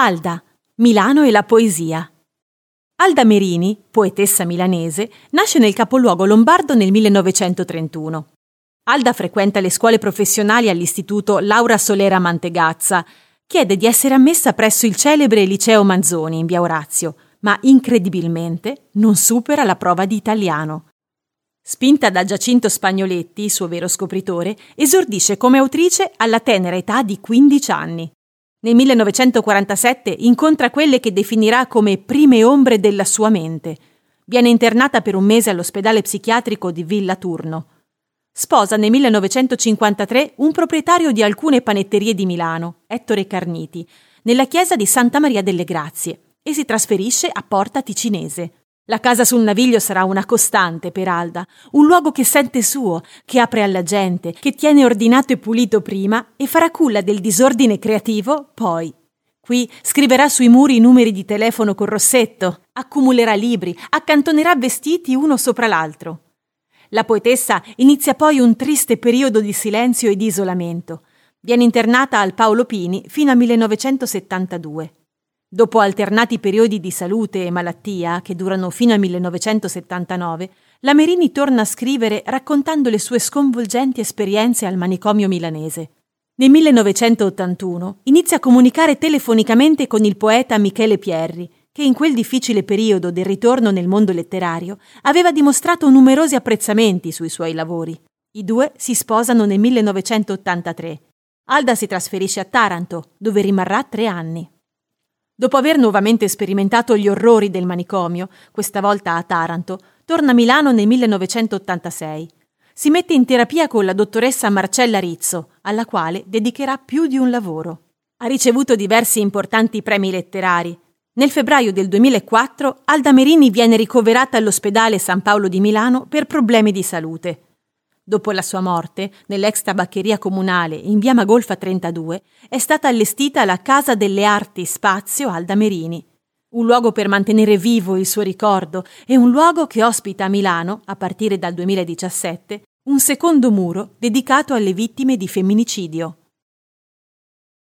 Alda, Milano e la poesia. Alda Merini, poetessa milanese, nasce nel capoluogo lombardo nel 1931. Alda frequenta le scuole professionali all'istituto Laura Solera Mantegazza. Chiede di essere ammessa presso il celebre liceo Manzoni in via Orazio, ma incredibilmente non supera la prova di italiano. Spinta da Giacinto Spagnoletti, suo vero scopritore, esordisce come autrice alla tenera età di 15 anni. Nel 1947 incontra quelle che definirà come prime ombre della sua mente. Viene internata per un mese all'ospedale psichiatrico di Villa Turno. Sposa nel 1953 un proprietario di alcune panetterie di Milano, Ettore Carniti, nella chiesa di Santa Maria delle Grazie e si trasferisce a Porta Ticinese. La casa sul Naviglio sarà una costante per Alda, un luogo che sente suo, che apre alla gente, che tiene ordinato e pulito prima e farà culla del disordine creativo poi. Qui scriverà sui muri i numeri di telefono con rossetto, accumulerà libri, accantonerà vestiti uno sopra l'altro. La poetessa inizia poi un triste periodo di silenzio e di isolamento. Viene internata al Paolo Pini fino al 1972. Dopo alternati periodi di salute e malattia, che durano fino al 1979, la Merini torna a scrivere raccontando le sue sconvolgenti esperienze al manicomio milanese. Nel 1981 inizia a comunicare telefonicamente con il poeta Michele Pierri, che in quel difficile periodo del ritorno nel mondo letterario aveva dimostrato numerosi apprezzamenti sui suoi lavori. I due si sposano nel 1983. Alda si trasferisce a Taranto, dove rimarrà tre anni. Dopo aver nuovamente sperimentato gli orrori del manicomio, questa volta a Taranto, torna a Milano nel 1986. Si mette in terapia con la dottoressa Marcella Rizzo, alla quale dedicherà più di un lavoro. Ha ricevuto diversi importanti premi letterari. Nel febbraio del 2004 Alda Merini viene ricoverata all'ospedale San Paolo di Milano per problemi di salute. Dopo la sua morte, nell'ex tabaccheria comunale in via Magolfa 32, è stata allestita la Casa delle Arti Spazio Alda Merini, un luogo per mantenere vivo il suo ricordo e un luogo che ospita a Milano, a partire dal 2017, un secondo muro dedicato alle vittime di femminicidio.